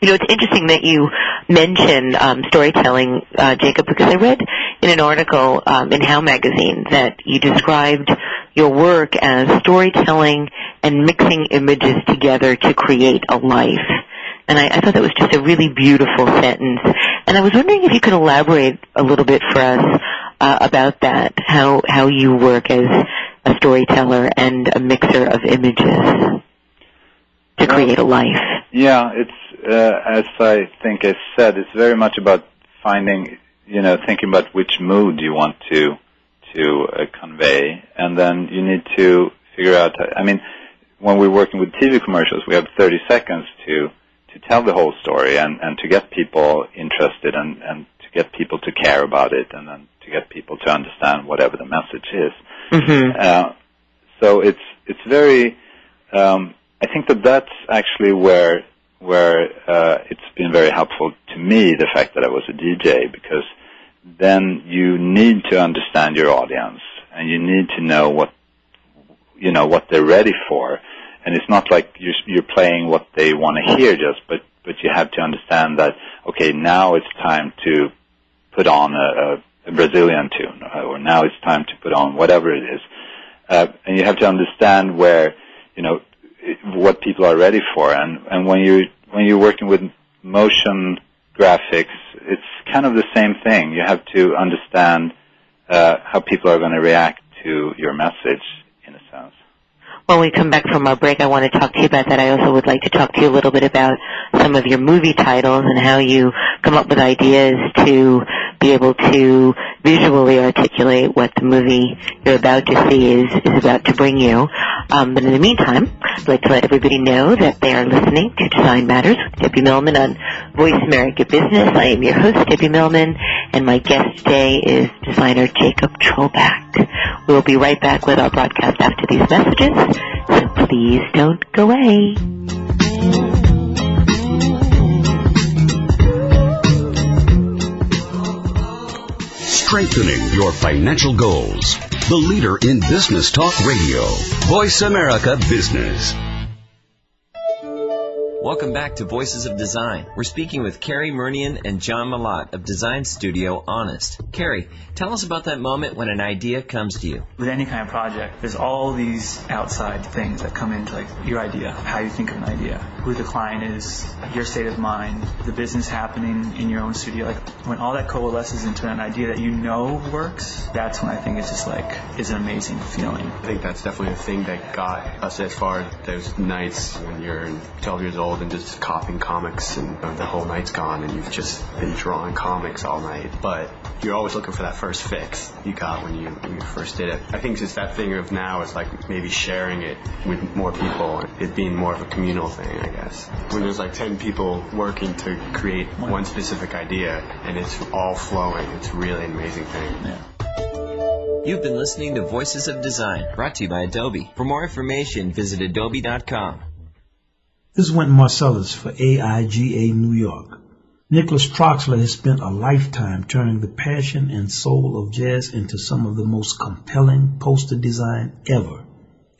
You know, it's interesting that you mention um, storytelling, uh, Jakob, because I read in an article um, in How magazine that you described your work as storytelling and mixing images together to create a life. And I, I thought that was just a really beautiful sentence. And I was wondering if you could elaborate a little bit for us uh, about that, how how you work as a storyteller and a mixer of images to create a life. Yeah, it's uh, as I think I said, it's very much about finding, you know, thinking about which mood you want to to uh, convey, and then you need to figure out. I mean, when we're working with TV commercials, we have 30 seconds to to tell the whole story and and to get people interested and and to get people to care about it, and then to get people to understand whatever the message is. Mm-hmm. Uh, so it's it's very. Um, I think that that's actually where where uh, it's been very helpful to me the fact that I was a DJ because then you need to understand your audience and you need to know what you know what they're ready for and it's not like you're you're playing what they want to hear just but but you have to understand that okay now it's time to put on a, a, Brazilian tune or now it's time to put on whatever it is. Uh, and you have to understand where you know what people are ready for. And and when you when you're working with motion graphics it's kind of the same thing. You have to understand uh, how people are going to react to your message When we come back from our break, I want to talk to you about that. I also would like to talk to you a little bit about some of your movie titles and how you come up with ideas to be able to visually articulate what the movie you're about to see is, is about to bring you. Um, but in the meantime, I'd like to let everybody know that they are listening to Design Matters with Debbie Millman on Voice America Business. I am your host, Debbie Millman, and my guest today is designer Jakob Trollback. We'll be right back with our broadcast after these messages, so please don't go away. Strengthening your financial goals. The leader in business talk radio. Voice America Business. Welcome back to Voices of Design. We're speaking with Cary Murnion and John Milott of design studio Honest. Cary, tell us about that moment when an idea comes to you. With any kind of project, there's all these outside things that come into like your idea, how you think of an idea, who the client is, your state of mind, the business happening in your own studio. Like when all that coalesces into an idea that you know works, that's when I think it's just like is an amazing feeling. I think that's definitely the thing that got us as far as those nights when you're 12 years old and just copying comics and the whole night's gone and you've just been drawing comics all night. But you're always looking for that first fix you got when you, when you first did it. I think it's that thing of now is like maybe sharing it with more people, it being more of a communal thing, I guess. When there's like 10 people working to create one specific idea and it's all flowing, it's really an amazing thing. Yeah. You've been listening to Voices of Design, brought to you by Adobe. For more information, visit adobe.com. This is Wynton Marsalis for AIGA New York. Nicholas Troxler has spent a lifetime turning the passion and soul of jazz into some of the most compelling poster design ever.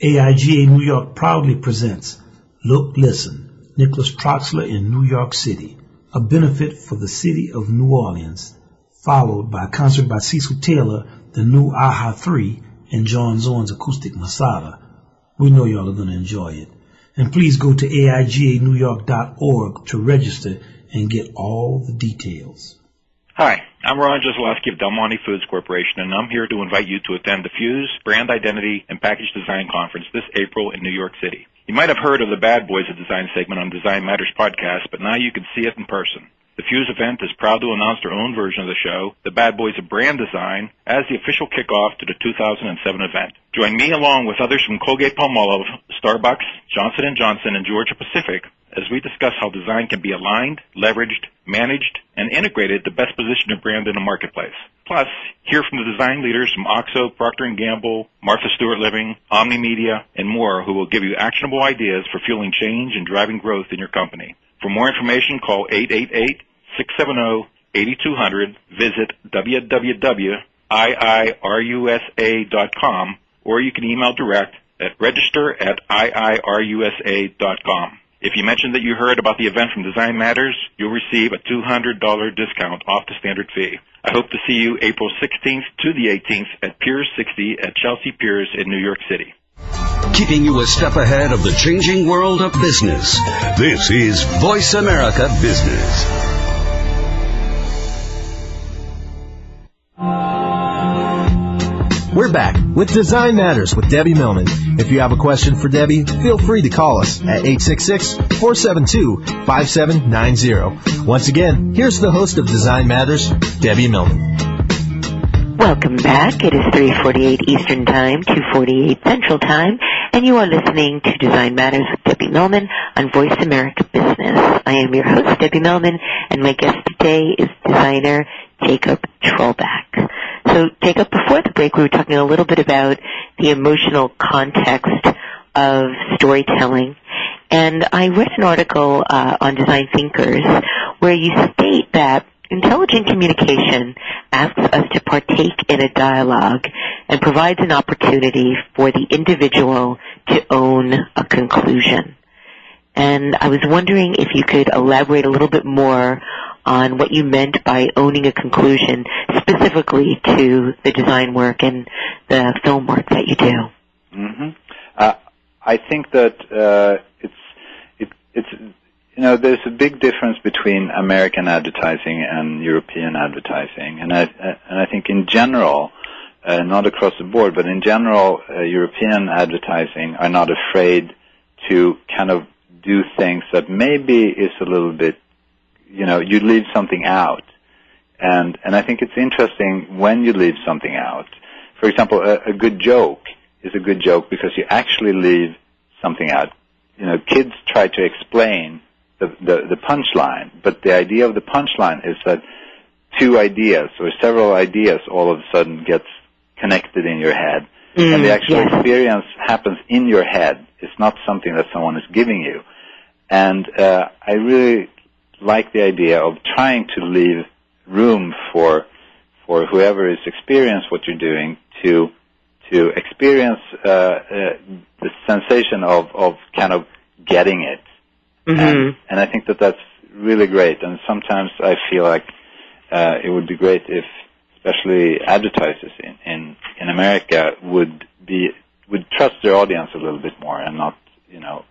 AIGA New York proudly presents Look Listen, Nicholas Troxler in New York City, a benefit for the city of New Orleans, followed by a concert by Cecil Taylor, the new AHA 3, and John Zorn's acoustic Masada. We know y'all are going to enjoy it. And please go to AIGANewYork.org to register and get all the details. Hi, I'm Ron Jaslowski of Del Monte Foods Corporation, and I'm here to invite you to attend the Fuse Brand Identity and Package Design Conference this April in New York City. You might have heard of the Bad Boys of Design segment on Design Matters podcast, but now you can see it in person. The Fuse event is proud to announce their own version of the show, the Bad Boys of Brand Design, as the official kickoff to the 2007 event. Join me along with others from Colgate Palmolive, Starbucks, Johnson & Johnson, and Georgia Pacific as we discuss how design can be aligned, leveraged, managed, and integrated to best position your brand in the marketplace. Plus, hear from the design leaders from OXO, Procter & Gamble, Martha Stewart Living, Omni Media, and more who will give you actionable ideas for fueling change and driving growth in your company. For more information, call 888-670-8200, visit www.iirusa.com, or you can email direct at register at iirusa.com. If you mention that you heard about the event from Design Matters, you'll receive a $200 discount off the standard fee. I hope to see you April 16th to the 18th at Piers 60 at Chelsea Piers in New York City. Keeping you a step ahead of the changing world of business. This is Voice America Business. We're back with Design Matters with Debbie Millman. If you have a question for Debbie, feel free to call us at 866-472-5790. Once again, here's the host of Design Matters, Debbie Millman. Welcome back. It is 3:48 Eastern Time, 2:48 Central Time, and you are listening to Design Matters with Debbie Millman on Voice America Business. I am your host, Debbie Millman, and my guest today is designer Jakob Trollback. So, Jakob, before the break, we were talking a little bit about the emotional context of storytelling, and I read an article uh, on Design Thinkers where you state that intelligent communication asks us to partake in a dialogue and provides an opportunity for the individual to own a conclusion. And I was wondering if you could elaborate a little bit more on what you meant by owning a conclusion specifically to the design work and the film work that you do. Mm-hmm. Uh, I think that uh, it's it, it's you know there's a big difference between American advertising and European advertising, and I and I think in general. Uh, not across the board, but in general, uh, European advertising are not afraid to kind of do things that maybe is a little bit, you know, you leave something out. And, and I think it's interesting when you leave something out. For example, a, a good joke is a good joke because you actually leave something out. You know, kids try to explain the, the, the punchline, but the idea of the punchline is that two ideas or several ideas all of a sudden gets connected in your head. Mm, and the actual yes. experience happens in your head. It's not something that someone is giving you. And uh, I really like the idea of trying to leave room for for whoever is experiencing what you're doing to to experience uh, uh, the sensation of of kind of getting it. Mm-hmm. And, and I think that that's really great. And sometimes I feel like uh, it would be great if, especially advertisers in, in in America, would be would trust their audience a little bit more and not, you know,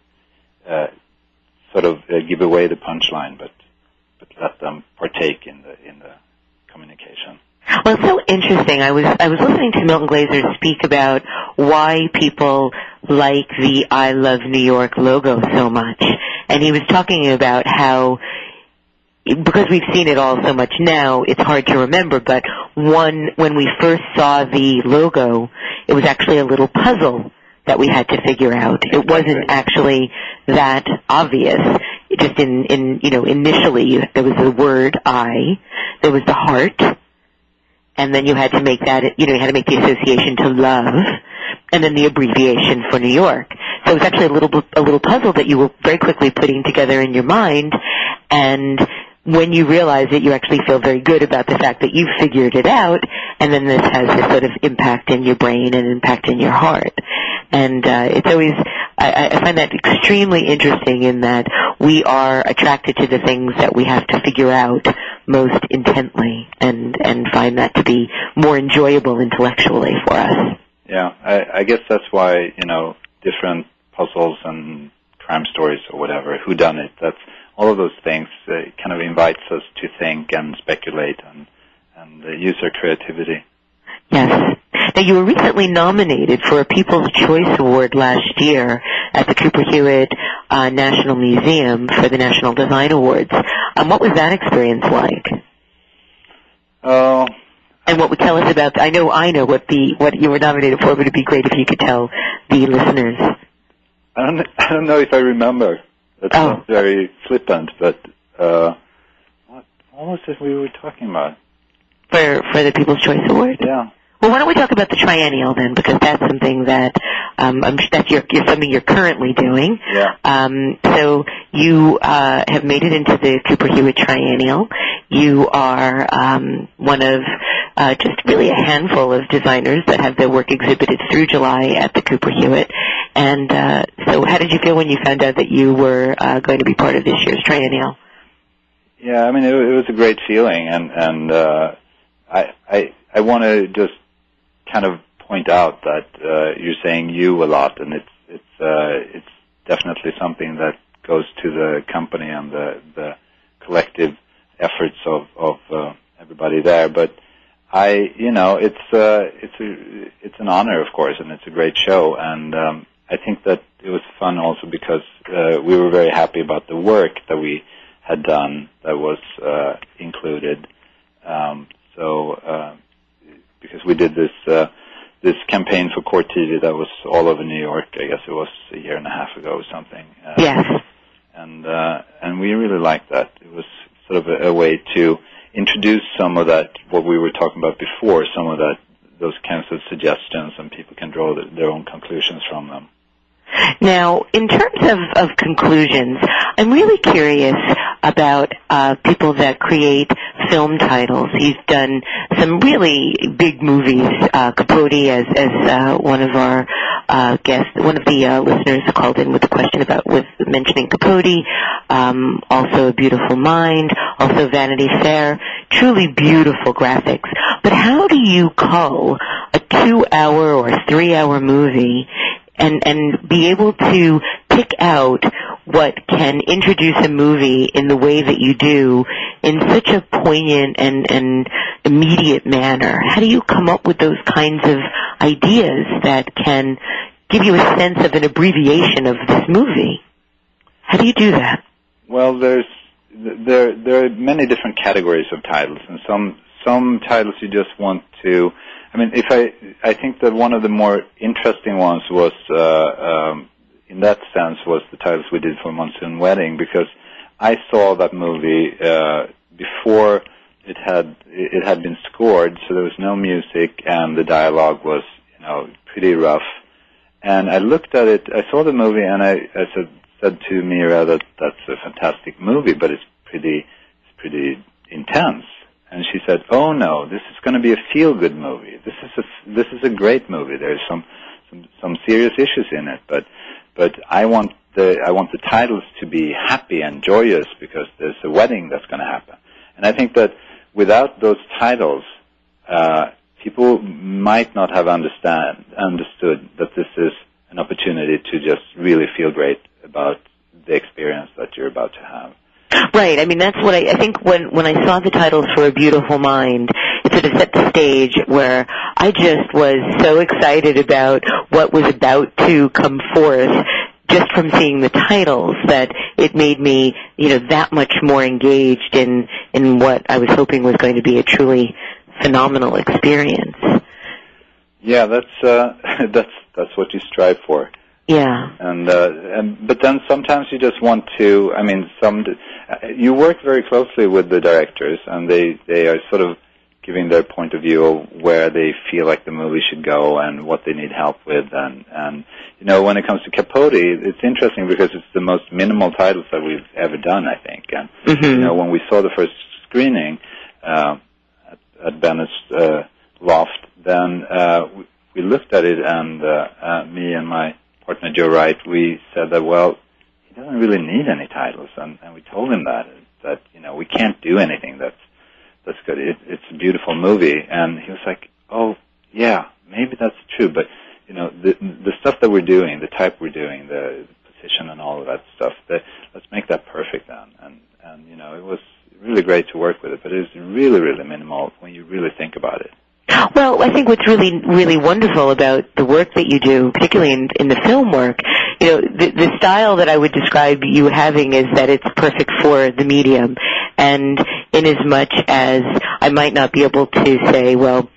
uh, sort of uh, give away the punchline, but but let them partake in the in the communication. Well, it's so interesting. I was I was listening to Milton Glaser speak about why people like the I Love New York logo so much, and he was talking about how because we've seen it all so much now, it's hard to remember. But one when we first saw the logo, it was actually a little puzzle that we had to figure out. It wasn't actually that obvious. Just in, in you know, initially there was the word I, there was the heart, and then you had to make that, you know, you had to make the association to love, and then the abbreviation for New York. So it was actually a little, a little puzzle that you were very quickly putting together in your mind, and when you realize it, you actually feel very good about the fact that you figured it out, and then this has this sort of impact in your brain and impact in your heart. And uh, it's always, I, I find that extremely interesting in that we are attracted to the things that we have to figure out most intently, and and find that to be more enjoyable intellectually for us. Yeah, I, I guess that's why you know different puzzles and crime stories or whatever, who done it. That's all of those things uh, kind of invites us to think and speculate and and uh, use our creativity. Yes. Now you were recently nominated for a People's Choice Award last year at the Cooper Hewitt uh, National Museum for the National Design Awards. Um, what was that experience like? Oh, And what would tell us about? I know I know what the what you were nominated for, but it'd be great if you could tell the listeners. I don't I don't know if I remember. That's Oh. not very flippant, but uh, what what was it we were talking about? For for the People's Choice Award. Yeah. Well, why don't we talk about the triennial then, because that's something that um, I'm, that's your, something you're currently doing. Yeah. Um, so you uh, have made it into the Cooper Hewitt Triennial. You are um, one of uh, just really a handful of designers that have their work exhibited through July at the Cooper Hewitt. And uh, so, how did you feel when you found out that you were uh, going to be part of this year's Triennial? Yeah, I mean, it, it was a great feeling, and and uh, I I I want to just kind of point out that uh, you're saying you a lot, and it's it's uh, it's definitely something that goes to the company and the the collective efforts of of uh, everybody there. But I, you know, it's uh, it's a it's an honor, of course, and it's a great show, and um, I think that it was fun also because uh, we were very happy about the work that we had done that was uh, included. Um, so uh, because we did this uh, this campaign for Court TV that was all over New York. I guess it was a year and a half ago or something. Uh, Yes. And uh, and we really liked that. It was sort of a, a way to introduce some of that what we were talking about before, some of that those kinds of suggestions, and people can draw the, their own conclusions from them. Now, in terms of, of conclusions, I'm really curious about uh, people that create film titles. He's done some really big movies. Uh, Capote, as as uh, one of our uh, guests, one of the uh, listeners called in with a question about with mentioning Capote. Um, also, A Beautiful Mind. Also, Vanity Fair. Truly beautiful graphics. But how do you cull a two-hour or three-hour movie and and be able to pick out what can introduce a movie in the way that you do in such a poignant and and immediate manner how do you come up with those kinds of ideas that can give you a sense of an abbreviation of this movie how do you do that Well, there's there there are many different categories of titles, and some some titles you just want to. I mean, if I I think that one of the more interesting ones was uh, um, in that sense was the titles we did for Monsoon Wedding because I saw that movie uh, before it had it had been scored, so there was no music and the dialogue was you know pretty rough. And I looked at it, I saw the movie, and I, I said said to Mira that that's a fantastic movie, but it's pretty it's pretty intense. And she said, "Oh no, this is going to be a feel-good movie. This is a this is a great movie. There's some some some serious issues in it, but but I want the I want the titles to be happy and joyous because there's a wedding that's going to happen. And I think that without those titles, uh, people might not have understand understood that this is an opportunity to just really feel great about the experience that you're about to have. Right. I mean, that's what I, I think when when I saw the titles for A Beautiful Mind, it sort of set the stage where I just was so excited about what was about to come forth just from seeing the titles that it made me, you know, that much more engaged in in what I was hoping was going to be a truly phenomenal experience. Yeah, that's uh, that's that's what you strive for. Yeah. And uh, and but then sometimes you just want to. I mean, some you work very closely with the directors, and they they are sort of giving their point of view of where they feel like the movie should go and what they need help with. And and you know, when it comes to Capote, it's interesting because it's the most minimal titles that we've ever done, I think. And Mhm. you know, when we saw the first screening uh, at, at Bennett's uh, loft, then uh, we, we looked at it, and uh, uh, me and my partner Joe Wright, we said that well, he doesn't really need any titles, and, and we told him that that you know we can't do anything that's that's good. It, it's a beautiful movie, and he was like, oh yeah, maybe that's true, but you know the the stuff that we're doing, the type we're doing, the position and all of that stuff, that let's make that perfect then. And and you know it was really great to work with it, but it's really really minimal when you really think about it. Well, I think what's really, really wonderful about the work that you do, particularly in, in the film work, you know, the, the style that I would describe you having is that it's perfect for the medium. And in as much as I might not be able to say, well,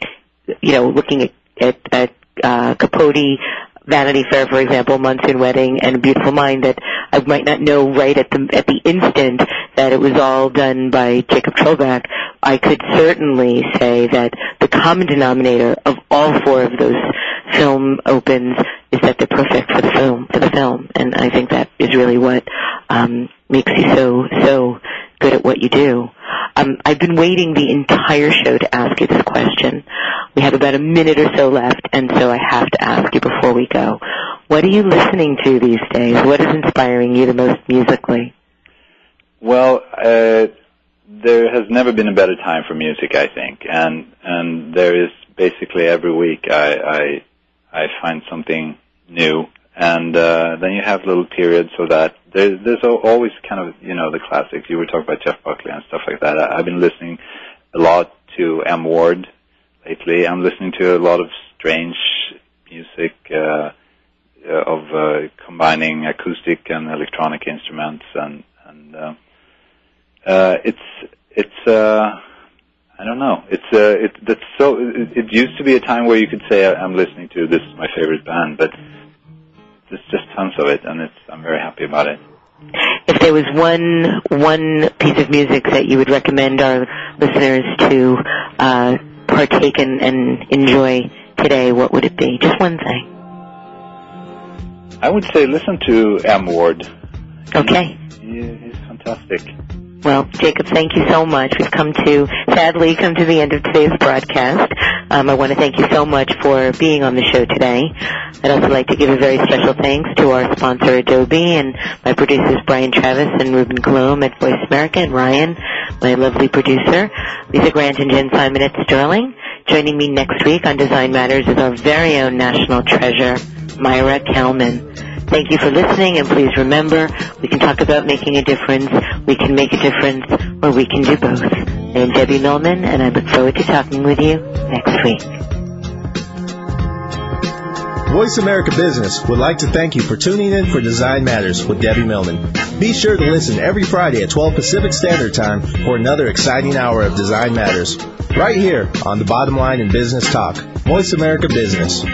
you know, looking at, at, at uh, Capote Vanity Fair, for example, Monsoon Wedding, and Beautiful Mind that I might not know right at the at the instant that it was all done by Jakob Trollback. I could certainly say that the common denominator of all four of those film opens is that they're perfect for the film for the film, and I think that is really what um, makes you so so good at what you do. Um, I've been waiting the entire show to ask you this question. We have about a minute or so left, and so I have to ask you before we go. What are you listening to these days? What is inspiring you the most musically? Well, uh, there has never been a better time for music, I think, and and there is basically every week I I, I find something new, and uh, then you have little periods so that there's there's always kind of you know the classics. You were talking about Jeff Buckley and stuff like that. I, I've been listening a lot to M Ward lately. I'm listening to a lot of strange music uh, uh, of uh, combining acoustic and electronic instruments, and and uh, uh, it's it's. Uh, I don't know. It's uh, it that's so. It, it used to be a time where you could say I'm listening to this is my favorite band, but there's just tons of it, and it's I'm very happy about it. If there was one one piece of music that you would recommend our listeners to uh, partake in and enjoy today, what would it be? Just one thing. I would say listen to M Ward. Okay. He, he's fantastic. Well, Jakob, thank you so much. We've come to, sadly, come to the end of today's broadcast. Um, I want to thank you so much for being on the show today. I'd also like to give a very special thanks to our sponsor, Adobe, and my producers, Brian Travis and Ruben Cologne at Voice America, and Ryan, my lovely producer, Lisa Grant and Jen Simon at Sterling. Joining me next week on Design Matters is our very own national treasure, Maira Kalman. Thank you for listening, and please remember, we can talk about making a difference, we can make a difference, or we can do both. I am Debbie Millman, and I look forward to talking with you next week. Voice America Business would like to thank you for tuning in for Design Matters with Debbie Millman. Be sure to listen every Friday at 12 Pacific Standard Time for another exciting hour of Design Matters. Right here on the bottom line in business talk. Voice America Business.